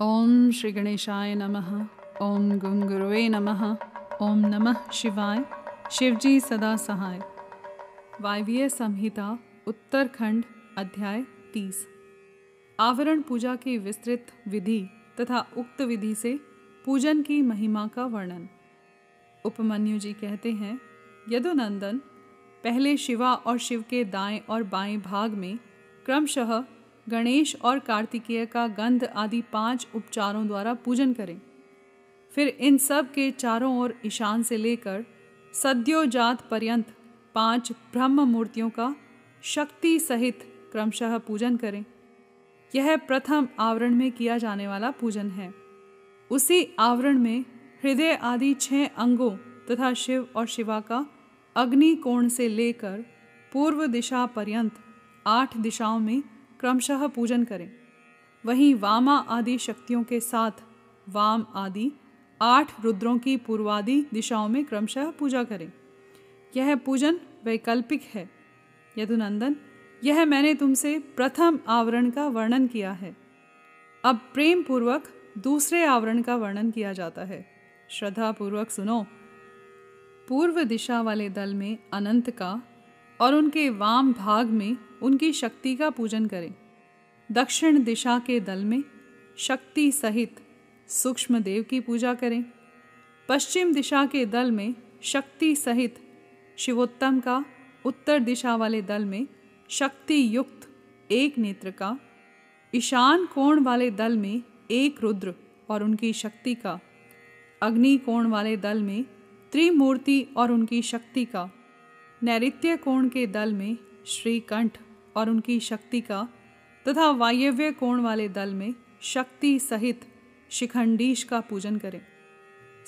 ओम श्री गणेशाय नमः। ओम गुंगुरुवे नमः। ओम नमः शिवाय। शिवजी सदा सहाय। वायवीय संहिता, उत्तरखंड, अध्याय तीस। आवरण पूजा की विस्तृत विधि तथा उक्त विधि से पूजन की महिमा का वर्णन। उपमन्यु जी कहते हैं, यदुनंदन, पहले शिवा और शिव के दाएँ और बाएँ भाग में क्रमशः गणेश और कार्तिकेय का गंध आदि पाँच उपचारों द्वारा पूजन करें। फिर इन सब के चारों ओर ईशान से लेकर सद्योजात पर्यंत पाँच ब्रह्म मूर्तियों का शक्ति सहित क्रमशः पूजन करें। यह प्रथम आवरण में किया जाने वाला पूजन है। उसी आवरण में हृदय आदि छह अंगों तथा शिव और शिवा का अग्नि कोण से लेकर पूर्व दिशा पर्यंत आठ दिशाओं में क्रमशः पूजन करें। वहीं वामा आदि शक्तियों के साथ वाम आदि आठ रुद्रों की पूर्वादि दिशाओं में क्रमशः पूजा करें। यह पूजन वैकल्पिक है। यदुनंदन, यह मैंने तुमसे प्रथम आवरण का वर्णन किया है। अब प्रेम पूर्वक दूसरे आवरण का वर्णन किया जाता है। श्रद्धा पूर्वक सुनो। पूर्व दिशा वाले दल में अनंत का और उनके वाम भाग में उनकी शक्ति का पूजन करें। दक्षिण दिशा के दल में शक्ति सहित सूक्ष्म देव की पूजा करें। पश्चिम दिशा के दल में शक्ति सहित शिवोत्तम का, उत्तर दिशा वाले दल में शक्ति युक्त एक नेत्र का, ईशान कोण वाले दल में एक रुद्र और उनकी शक्ति का, अग्नि कोण वाले दल में त्रिमूर्ति और उनकी शक्ति का नैत्य कोण के दल में श्रीकंठ और उनकी शक्ति का तथा वायव्य कोण वाले दल में शक्ति सहित शिखंडीश का पूजन करें।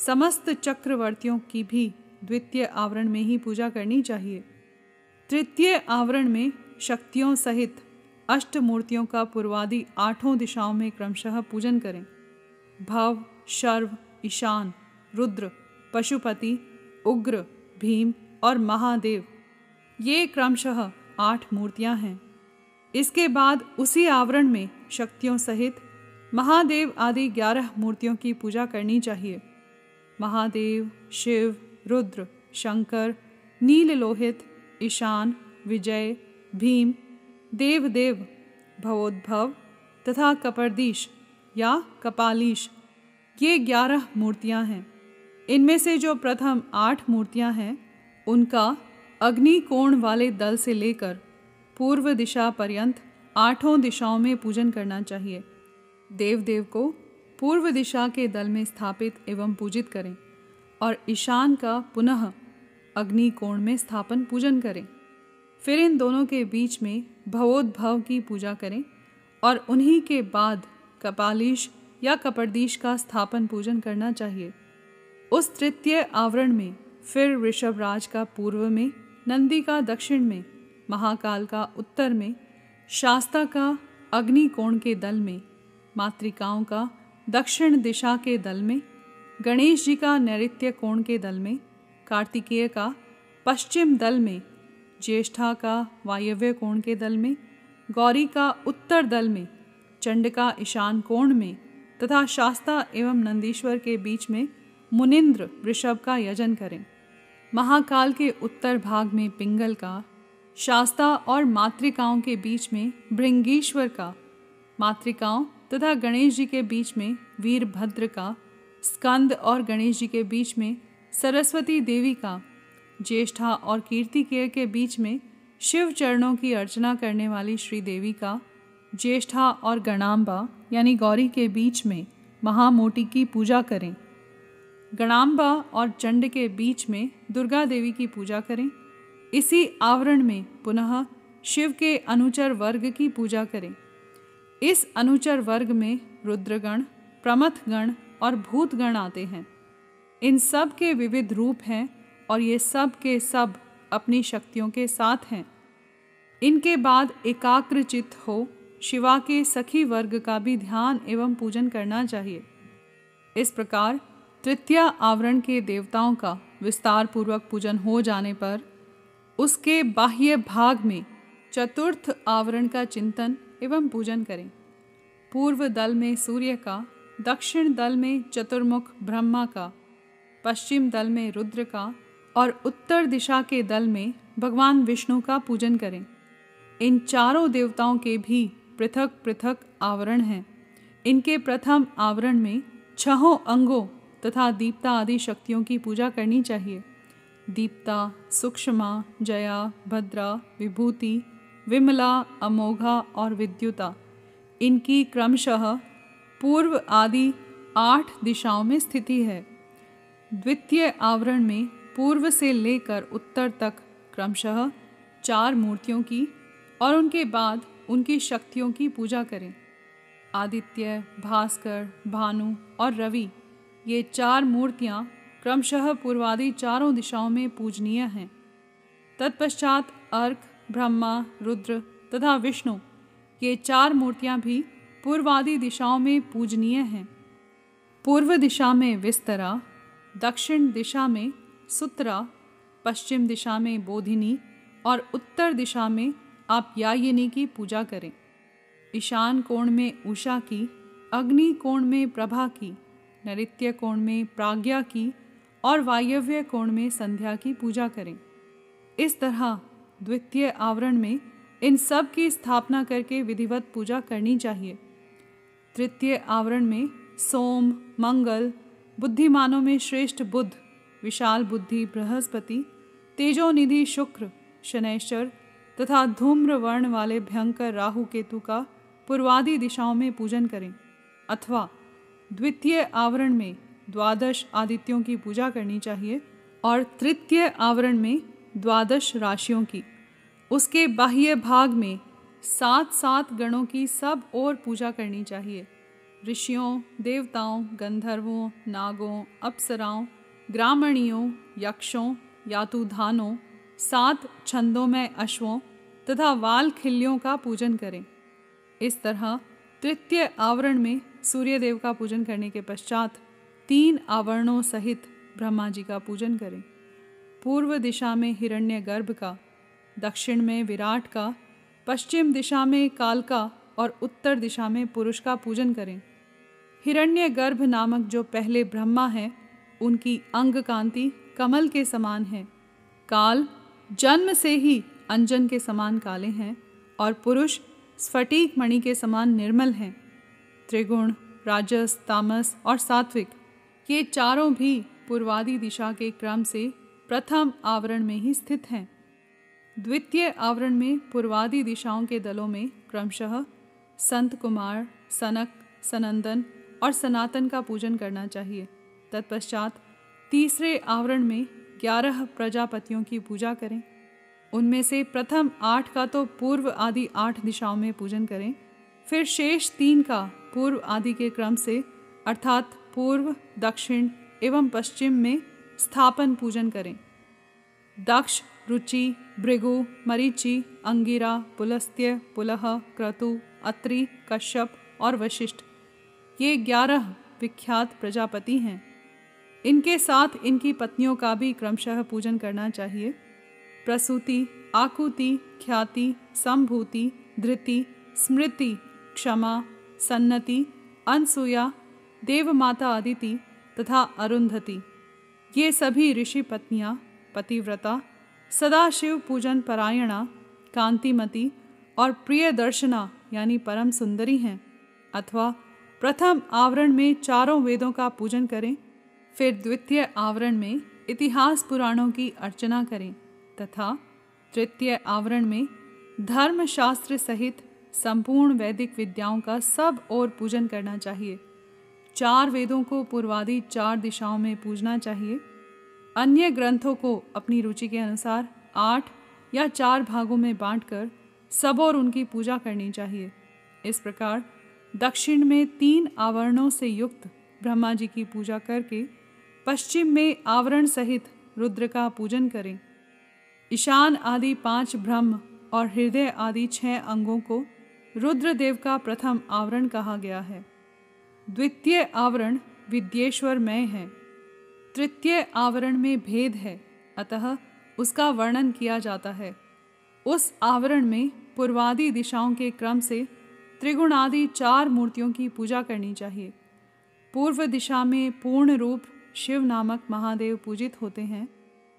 समस्त चक्रवर्तियों की भी द्वितीय आवरण में ही पूजा करनी चाहिए। तृतीय आवरण में शक्तियों सहित अष्ट मूर्तियों का पूर्वादि आठों दिशाओं में क्रमशः पूजन करें। भव, शर्व, ईशान, रुद्र, पशुपति, उग्र, भीम और महादेव। ये क्रमशः आठ मूर्तियाँ हैं। इसके बाद उसी आवरण में शक्तियों सहित महादेव आदि ग्यारह मूर्तियों की पूजा करनी चाहिए। महादेव, शिव, रुद्र, शंकर नील लोहित ईशान, विजय, भीम, देवदेव, भवोद्भव तथा कपर्दीश या कपालीश, ये ग्यारह मूर्तियाँ हैं। इनमें से जो प्रथम आठ मूर्तियाँ हैं, उनका अग्नि कोण वाले दल से लेकर पूर्व दिशा पर्यंत आठों दिशाओं में पूजन करना चाहिए। देव देव को पूर्व दिशा के दल में स्थापित एवं पूजित करें और ईशान का पुनः अग्नि कोण में स्थापन पूजन करें। फिर इन दोनों के बीच में भवोद्भव की पूजा करें और उन्हीं के बाद कपालीश या कपर्दीश का स्थापन पूजन करना चाहिए। उस तृतीय आवरण में फिर ऋषभराज का पूर्व में नंदी का दक्षिण में, महाकाल का उत्तर में, शास्ता का अग्नि कोण के दल में, मातृकाओं का दक्षिण दिशा के दल में, गणेश जी का नैत्य कोण के दल में, कार्तिकेय का पश्चिम दल में, ज्येष्ठा का वायव्य कोण के दल में, गौरी का उत्तर दल में, चंड का ईशान कोण में तथा शास्ता एवं नंदीश्वर के बीच में मुनिंद्र, वृषभ का यजन करें। महाकाल के उत्तर भाग में पिंगल का, शास्ता और मातृकाओं के बीच में भृंगीश्वर का, मातृकाओं तथा गणेश जी के बीच में वीरभद्र का, स्कंद और गणेश जी के बीच में सरस्वती देवी का, ज्येष्ठा और कीर्ति कीर्तिकेय के बीच में शिव चरणों की अर्चना करने वाली श्री देवी का, ज्येष्ठा और गणाम्बा यानी गौरी के बीच में महामोटी की पूजा करें। गणाम्बा और चंड के बीच में दुर्गा देवी की पूजा करें। इसी आवरण में पुनः शिव के अनुचर वर्ग की पूजा करें। इस अनुचर वर्ग में रुद्रगण, प्रमथगण और भूतगण आते हैं। इन सब के विविध रूप हैं और ये सब के सब अपनी शक्तियों के साथ हैं। इनके बाद एकाग्र चित्त हो शिवा के सखी वर्ग का भी ध्यान एवं पूजन करना चाहिए। इस प्रकार तृतीय आवरण के देवताओं का विस्तार पूर्वक पूजन हो जाने पर उसके बाह्य भाग में चतुर्थ आवरण का चिंतन एवं पूजन करें। पूर्व दल में सूर्य का, दक्षिण दल में चतुर्मुख ब्रह्मा का, पश्चिम दल में रुद्र का और उत्तर दिशा के दल में भगवान विष्णु का पूजन करें। इन चारों देवताओं के भी पृथक पृथक आवरण हैं। इनके प्रथम आवरण में छहों अंगों तथा दीप्ता आदि शक्तियों की पूजा करनी चाहिए। दीप्ता, सूक्ष्मा, जया, भद्रा, विभूति, विमला, अमोघा और विद्युता, इनकी क्रमशः पूर्व आदि आठ दिशाओं में स्थिति है। द्वितीय आवरण में पूर्व से लेकर उत्तर तक क्रमशः चार मूर्तियों की और उनके बाद उनकी शक्तियों की पूजा करें। आदित्य, भास्कर, भानु और रवि ये चार मूर्तियाँ क्रमशः पूर्वादि चारों दिशाओं में पूजनीय हैं। तत्पश्चात अर्क ब्रह्मा, रुद्र तथा विष्णु ये चार मूर्तियाँ भी पूर्वादि दिशाओं में पूजनीय हैं। पूर्व दिशा में विस्तरा, दक्षिण दिशा में सुतरा, पश्चिम दिशा में बोधिनी और उत्तर दिशा में आप यायिनी की पूजा करें। ईशान कोण में उषा की, अग्नि कोण में प्रभा की नृत्य कोण में प्राज्ञा की और वायव्य कोण में संध्या की पूजा करें। इस तरह द्वितीय आवरण में इन सब की स्थापना करके विधिवत पूजा करनी चाहिए। तृतीय आवरण में सोम, मंगल, बुद्धिमानों में श्रेष्ठ बुद्ध, विशाल बुद्धि बृहस्पति, तेजोनिधि शुक्र शनैश्वर तथा धूम्र वर्ण वाले भयंकर राहु केतु का पूर्वादि दिशाओं में पूजन करें। अथवा द्वितीय आवरण में द्वादश आदित्यों की पूजा करनी चाहिए और तृतीय आवरण में द्वादश राशियों की। उसके बाह्य भाग में सात सात गणों की सब और पूजा करनी चाहिए। ऋषियों, देवताओं, गंधर्वों, नागों, अप्सराओं, ग्रामणियों, यक्षों, यातुधानों, सात छंदों में अश्वों तथा वाल खिल्लियों का पूजन करें। इस तरह तृतीय आवरण में सूर्य देव का पूजन करने के पश्चात तीन आवरणों सहित ब्रह्मा जी का पूजन करें। पूर्व दिशा में हिरण्य गर्भ का, दक्षिण में विराट का, पश्चिम दिशा में काल का और उत्तर दिशा में पुरुष का पूजन करें। हिरण्य गर्भ नामक जो पहले ब्रह्मा है, उनकी अंग कांति कमल के समान है। काल जन्म से ही अंजन के समान काले हैं और पुरुष स्फटिक मणि के समान निर्मल हैं। त्रिगुण, राजस, तामस और सात्विक, ये चारों भी पूर्वादि दिशा के क्रम से प्रथम आवरण में ही स्थित हैं। द्वितीय आवरण में पूर्वादि दिशाओं के दलों में क्रमशः संत कुमार, सनक, सनंदन और सनातन का पूजन करना चाहिए। तत्पश्चात तीसरे आवरण में ग्यारह प्रजापतियों की पूजा करें। उनमें से प्रथम आठ का तो पूर्व आदि आठ दिशाओं में पूजन करें, फिर शेष तीन का पूर्व आदि के क्रम से, अर्थात पूर्व, दक्षिण एवं पश्चिम में स्थापन पूजन करें। दक्ष, रुचि, भृगु, मरीचि, अंगिरा, पुलस्त्य, पुलह, क्रतु, अत्रि, कश्यप और वशिष्ठ। ये ग्यारह विख्यात प्रजापति हैं। इनके साथ इनकी पत्नियों का भी क्रमशः पूजन करना चाहिए। प्रसूति, आकुति, ख्याति, संभूति, धृति, स्मृति, क्षमा, सन्नति, अनसुया, देवमाता अदिति तथा अरुंधति। ये सभी ऋषि पत्नियाँ, पतिव्रता, सदाशिव पूजन परायणा, कांतिमती और प्रिय दर्शना यानी परम सुंदरी हैं, अथवा प्रथम आवरण में चारों वेदों का पूजन करें, फिर द्वितीय आवरण में इतिहास पुराणों की अर्चना करें। तथा तृतीय आवरण में धर्म शास्त्र सहित संपूर्ण वैदिक विद्याओं का सब और पूजन करना चाहिए। चार वेदों को पूर्वादि चार दिशाओं में पूजना चाहिए। अन्य ग्रंथों को अपनी रुचि के अनुसार आठ या चार भागों में बांटकर सब और उनकी पूजा करनी चाहिए। इस प्रकार दक्षिण में तीन आवरणों से युक्त ब्रह्मा जी की पूजा करके पश्चिम में आवरण सहित रुद्र का पूजन करें। ईशान आदि पाँच ब्रह्म और हृदय आदि छह अंगों को रुद्रदेव का प्रथम आवरण कहा गया है। द्वितीय आवरण विद्येश्वर मय है। तृतीय आवरण में भेद है, अतः उसका वर्णन किया जाता है। उस आवरण में पूर्वादि दिशाओं के क्रम से त्रिगुणादि चार मूर्तियों की पूजा करनी चाहिए। पूर्व दिशा में पूर्ण रूप शिव नामक महादेव पूजित होते हैं।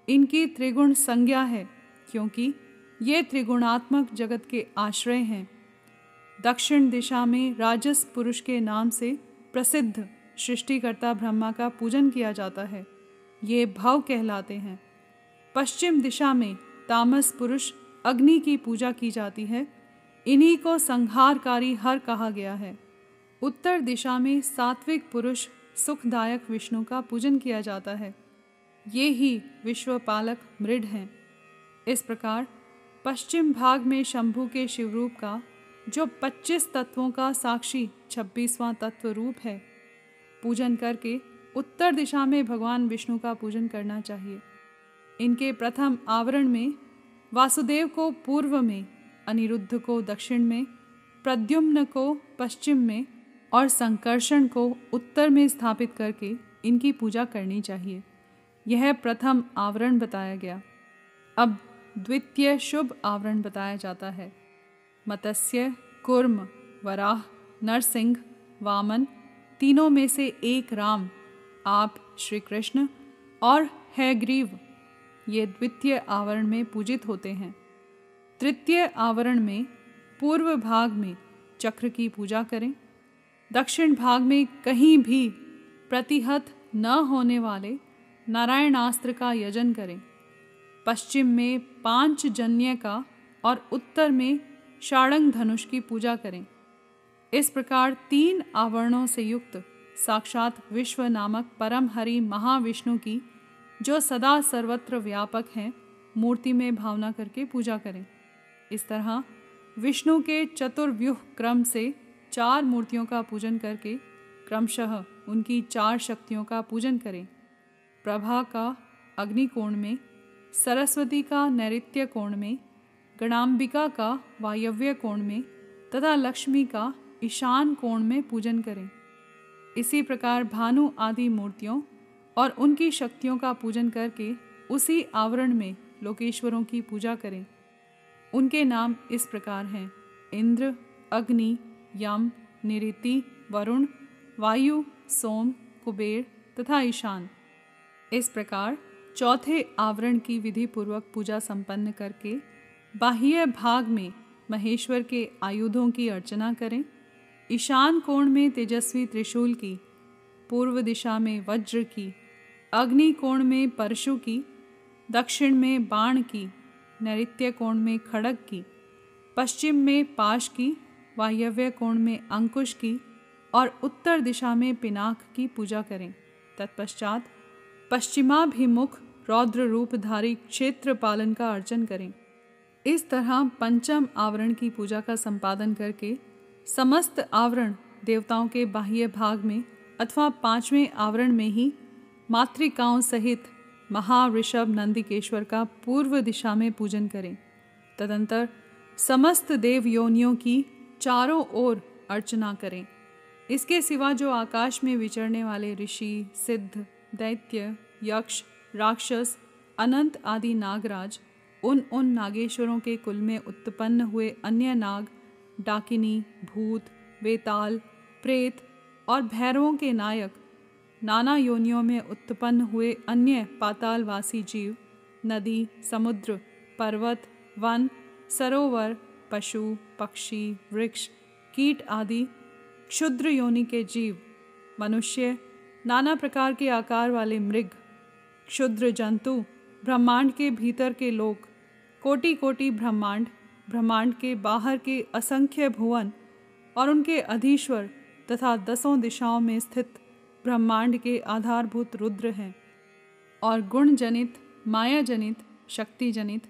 इनकी त्रिगुण संज्ञा है, क्योंकि ये त्रिगुणात्मक जगत के आश्रय हैं। दक्षिण दिशा में राजस पुरुष के नाम से प्रसिद्ध सृष्टिकर्ता ब्रह्मा का पूजन किया जाता है। ये भव कहलाते हैं। पश्चिम दिशा में तामस पुरुष अग्नि की पूजा की जाती है। इन्हीं को संहारकारी हर कहा गया है। उत्तर दिशा में सात्विक पुरुष सुखदायक विष्णु का पूजन किया जाता है। ये ही विश्वपालक मृड हैं। इस प्रकार पश्चिम भाग में शंभु के शिवरूप का, जो 25 तत्वों का साक्षी 26वां तत्व रूप है, पूजन करके उत्तर दिशा में भगवान विष्णु का पूजन करना चाहिए। इनके प्रथम आवरण में वासुदेव को पूर्व में, अनिरुद्ध को दक्षिण में, प्रद्युम्न को पश्चिम में और संकर्षण को उत्तर में स्थापित करके इनकी पूजा करनी चाहिए। यह प्रथम आवरण बताया गया। अब द्वितीय शुभ आवरण बताया जाता है। मत्स्य, कुर्म, वराह, नरसिंह, वामन, तीनों में से एक राम, आप श्री कृष्ण और है ग्रीव ये द्वितीय आवरण में पूजित होते हैं। तृतीय आवरण में पूर्व भाग में चक्र की पूजा करें। दक्षिण भाग में कहीं भी प्रतिहत न होने वाले नारायणास्त्र का यजन करें। पश्चिम में पाँच जन्य का और उत्तर में षाड़ंग धनुष की पूजा करें। इस प्रकार तीन आवरणों से युक्त साक्षात विश्व नामक परम हरि महाविष्णु की, जो सदा सर्वत्र व्यापक हैं, मूर्ति में भावना करके पूजा करें। इस तरह विष्णु के चतुर्व्यूह क्रम से चार मूर्तियों का पूजन करके क्रमशः उनकी चार शक्तियों का पूजन करें। प्रभा का अग्निकोण में, सरस्वती का नैत्य कोण में गणाम्बिका का वायव्य कोण में तथा लक्ष्मी का ईशान कोण में पूजन करें। इसी प्रकार भानु आदि मूर्तियों और उनकी शक्तियों का पूजन करके उसी आवरण में लोकेश्वरों की पूजा करें। उनके नाम इस प्रकार हैं, इंद्र, अग्नि, यम, निरिति, वरुण, वायु, सोम, कुबेर तथा ईशान। इस प्रकार चौथे आवरण की विधि पूर्वक पूजा संपन्न करके बाह्य भाग में महेश्वर के आयुधों की अर्चना करें। ईशान कोण में तेजस्वी त्रिशूल की, पूर्व दिशा में वज्र की, अग्नि कोण में परशु की, दक्षिण में बाण की, नैत्य कोण में खड़ग की, पश्चिम में पाश की, वायव्य कोण में अंकुश की और उत्तर दिशा में पिनाक की पूजा करें। तत्पश्चात पश्चिमाभिमुख रौद्र रूपधारी क्षेत्र पालन का अर्चन करें। इस तरह पंचम आवरण की पूजा का संपादन करके समस्त आवरण देवताओं के बाह्य भाग में अथवा पाँचवें आवरण में ही मातृकाओं सहित महावृषभ नंदिकेश्वर का पूर्व दिशा में पूजन करें। तदंतर समस्त देव योनियों की चारों ओर अर्चना करें। इसके सिवा जो आकाश में विचरने वाले ऋषि, सिद्ध दैत्य, यक्ष, राक्षस, अनंत आदि नागराज, उन उन नागेश्वरों के कुल में उत्पन्न हुए अन्य नाग, डाकिनी, भूत, वेताल, प्रेत और भैरवों के नायक, नाना योनियों में उत्पन्न हुए अन्य पातालवासी जीव, नदी, समुद्र, पर्वत, वन, सरोवर, पशु, पक्षी, वृक्ष, कीट आदि, क्षुद्र योनि के जीव, मनुष्य नाना प्रकार के आकार वाले मृग, क्षुद्र जंतु, ब्रह्मांड के भीतर के लोग कोटि कोटि ब्रह्मांड ब्रह्मांड के बाहर के असंख्य भुवन और उनके अधीश्वर तथा दसों दिशाओं में स्थित ब्रह्मांड के आधारभूत रुद्र हैं और गुण जनित माया जनित शक्ति जनित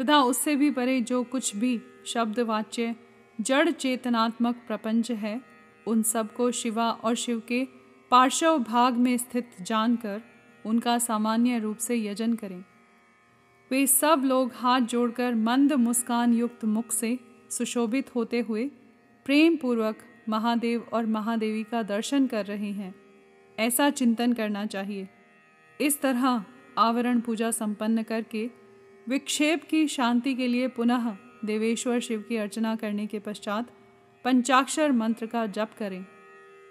तथा उससे भी परे जो कुछ भी शब्दवाच्य जड़ चेतनात्मक प्रपंच है, उन सबको शिवा और शिव के पार्श्व भाग में स्थित जानकर उनका सामान्य रूप से यजन करें। वे सब लोग हाथ जोड़कर मंद मुस्कान युक्त मुख से सुशोभित होते हुए प्रेम पूर्वक महादेव और महादेवी का दर्शन कर रहे हैं। ऐसा चिंतन करना चाहिए। इस तरह आवरण पूजा संपन्न करके विक्षेप की शांति के लिए पुनः देवेश्वर शिव की अर्चना करने के पश्चात पंचाक्षर मंत्र का जप करें।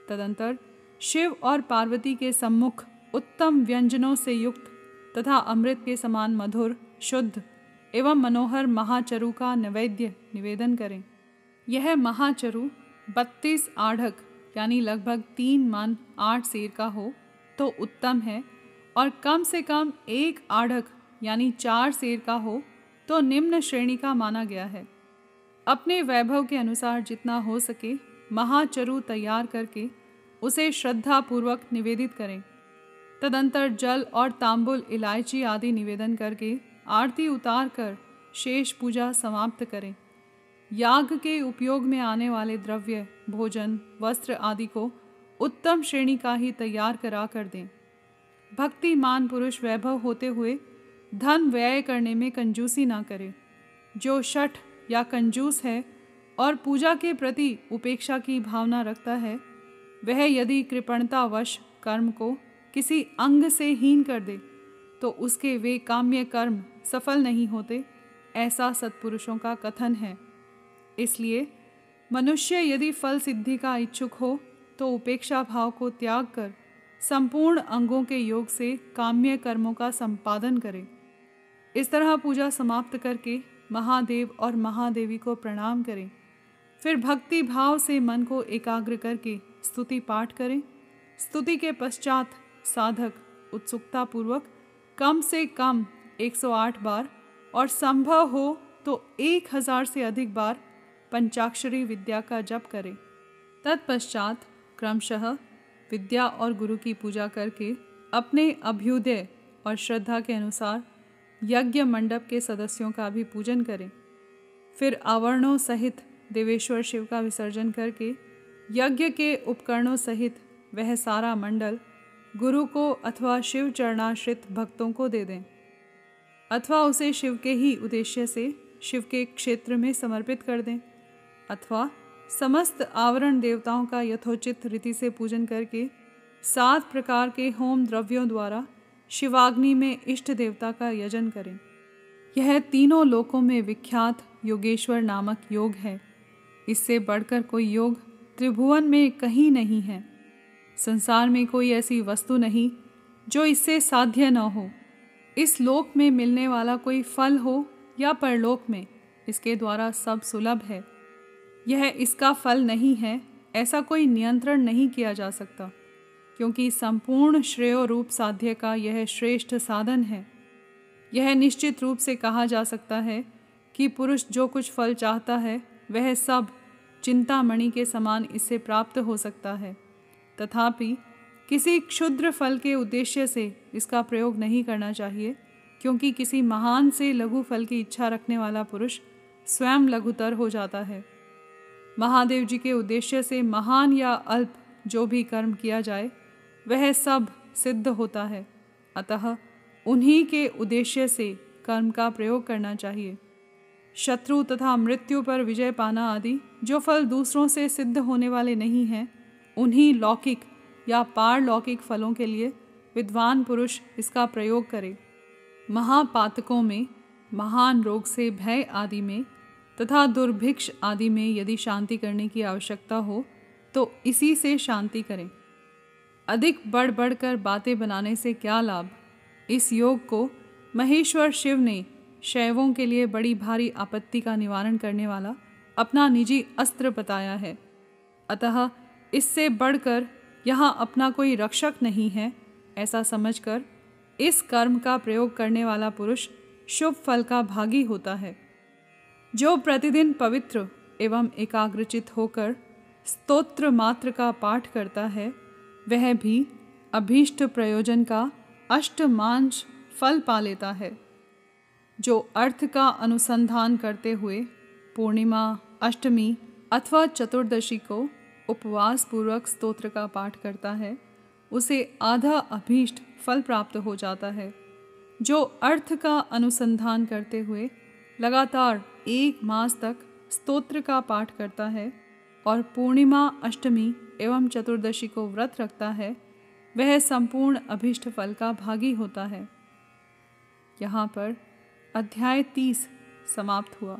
तदंतर शिव और पार्वती के सम्मुख उत्तम व्यंजनों से युक्त तथा अमृत के समान मधुर, शुद्ध एवं मनोहर महाचरु का नैवेद्य निवेदन करें। यह महाचरु बत्तीस आढ़क, यानी लगभग तीन मन आठ सेर का हो तो उत्तम है। और कम से कम एक आढ़क, यानी चार सेर का हो तो निम्न श्रेणी का माना गया है। अपने वैभव के अनुसार जितना हो सके, महाचरु तैयार करके उसे श्रद्धा पूर्वक निवेदित करें। तदंतर जल और तांबुल, इलायची आदि निवेदन करके आरती उतार कर शेष पूजा समाप्त करें। याग के उपयोग में आने वाले द्रव्य, भोजन, वस्त्र आदि को उत्तम श्रेणी का ही तैयार करा कर दें। भक्तिमान पुरुष वैभव होते हुए धन व्यय करने में कंजूसी ना करे। जो शठ या कंजूस है और पूजा के प्रति उपेक्षा की भावना रखता है वह यदि कृपणतावश कर्म को किसी अंग से हीन कर दे तो उसके वे काम्य कर्म सफल नहीं होते, ऐसा सत्पुरुषों का कथन है। इसलिए मनुष्य यदि फल सिद्धि का इच्छुक हो तो उपेक्षा भाव को त्याग कर संपूर्ण अंगों के योग से काम्य कर्मों का संपादन करें। इस तरह पूजा समाप्त करके महादेव और महादेवी को प्रणाम करें। फिर भक्ति भाव से मन को एकाग्र करके स्तुति पाठ करें। स्तुति के पश्चात साधक उत्सुकता पूर्वक कम से कम 108 बार और संभव हो तो एक हज़ार से अधिक बार पंचाक्षरी विद्या का जप करें। तत्पश्चात क्रमशः विद्या और गुरु की पूजा करके अपने अभ्युदय और श्रद्धा के अनुसार यज्ञ मंडप के सदस्यों का भी पूजन करें। फिर आवरणों सहित देवेश्वर शिव का विसर्जन करके यज्ञ के उपकरणों सहित वह सारा मंडल गुरु को अथवा शिव चरणाश्रित भक्तों को दे दें, अथवा उसे शिव के ही उद्देश्य से शिव के क्षेत्र में समर्पित कर दें, अथवा समस्त आवरण देवताओं का यथोचित रीति से पूजन करके सात प्रकार के होम द्रव्यों द्वारा शिवाग्नि में इष्ट देवता का यजन करें। यह तीनों लोकों में विख्यात योगेश्वर नामक योग है। इससे बढ़कर कोई योग त्रिभुवन में कहीं नहीं है। संसार में कोई ऐसी वस्तु नहीं, जो इससे साध्य न हो। इस लोक में मिलने वाला कोई फल हो या परलोक में, इसके द्वारा सब सुलभ है। यह इसका फल नहीं है, ऐसा कोई नियंत्रण नहीं किया जा सकता, क्योंकि संपूर्ण श्रेय रूप साध्य का यह श्रेष्ठ साधन है। यह निश्चित रूप से कहा जा सकता है कि पुरुष जो कुछ फल चाहता है, वह सब चिंतामणि के समान इससे प्राप्त हो सकता है। तथापि, किसी क्षुद्र फल के उद्देश्य से इसका प्रयोग नहीं करना चाहिए, क्योंकि किसी महान से लघु फल की इच्छा रखने वाला पुरुष स्वयं लघुतर हो जाता है। महादेव जी के उद्देश्य से महान या अल्प जो भी कर्म किया जाए, वह सब सिद्ध होता है। अतः उन्हीं के उद्देश्य से कर्म का प्रयोग करना चाहिए। शत्रु तथा मृत्यु पर विजय पाना आदि जो फल दूसरों से सिद्ध होने वाले नहीं हैं, उन्हीं लौकिक या पारलौकिक फलों के लिए विद्वान पुरुष इसका प्रयोग करे। महापातकों में, महान रोग से भय आदि में तथा दुर्भिक्ष आदि में यदि शांति करने की आवश्यकता हो तो इसी से शांति करें। अधिक बढ़ बढ़ कर बातें बनाने से क्या लाभ? इस योग को महेश्वर शिव ने शैवों के लिए बड़ी भारी आपत्ति का निवारण करने वाला अपना निजी अस्त्र बताया है। अतः इससे बढ़कर यहाँ अपना कोई रक्षक नहीं है, ऐसा समझकर इस कर्म का प्रयोग करने वाला पुरुष शुभ फल का भागी होता है। जो प्रतिदिन पवित्र एवं एकाग्रचित होकर स्तोत्र मात्र का पाठ करता है, वह भी अभीष्ट प्रयोजन का अष्टमांश फल पा लेता है। जो अर्थ का अनुसंधान करते हुए पूर्णिमा अष्टमी अथवा चतुर्दशी को उपवास पूर्वक स्तोत्र का पाठ करता है। उसे आधा अभीष्ट फल प्राप्त हो जाता है, जो अर्थ का अनुसंधान करते हुए लगातार एक मास तक स्तोत्र का पाठ करता है और पूर्णिमा, अष्टमी एवं चतुर्दशी को व्रत रखता है, वह संपूर्ण अभिष्ट फल का भागी होता है। यहाँ पर अध्याय तीस समाप्त हुआ।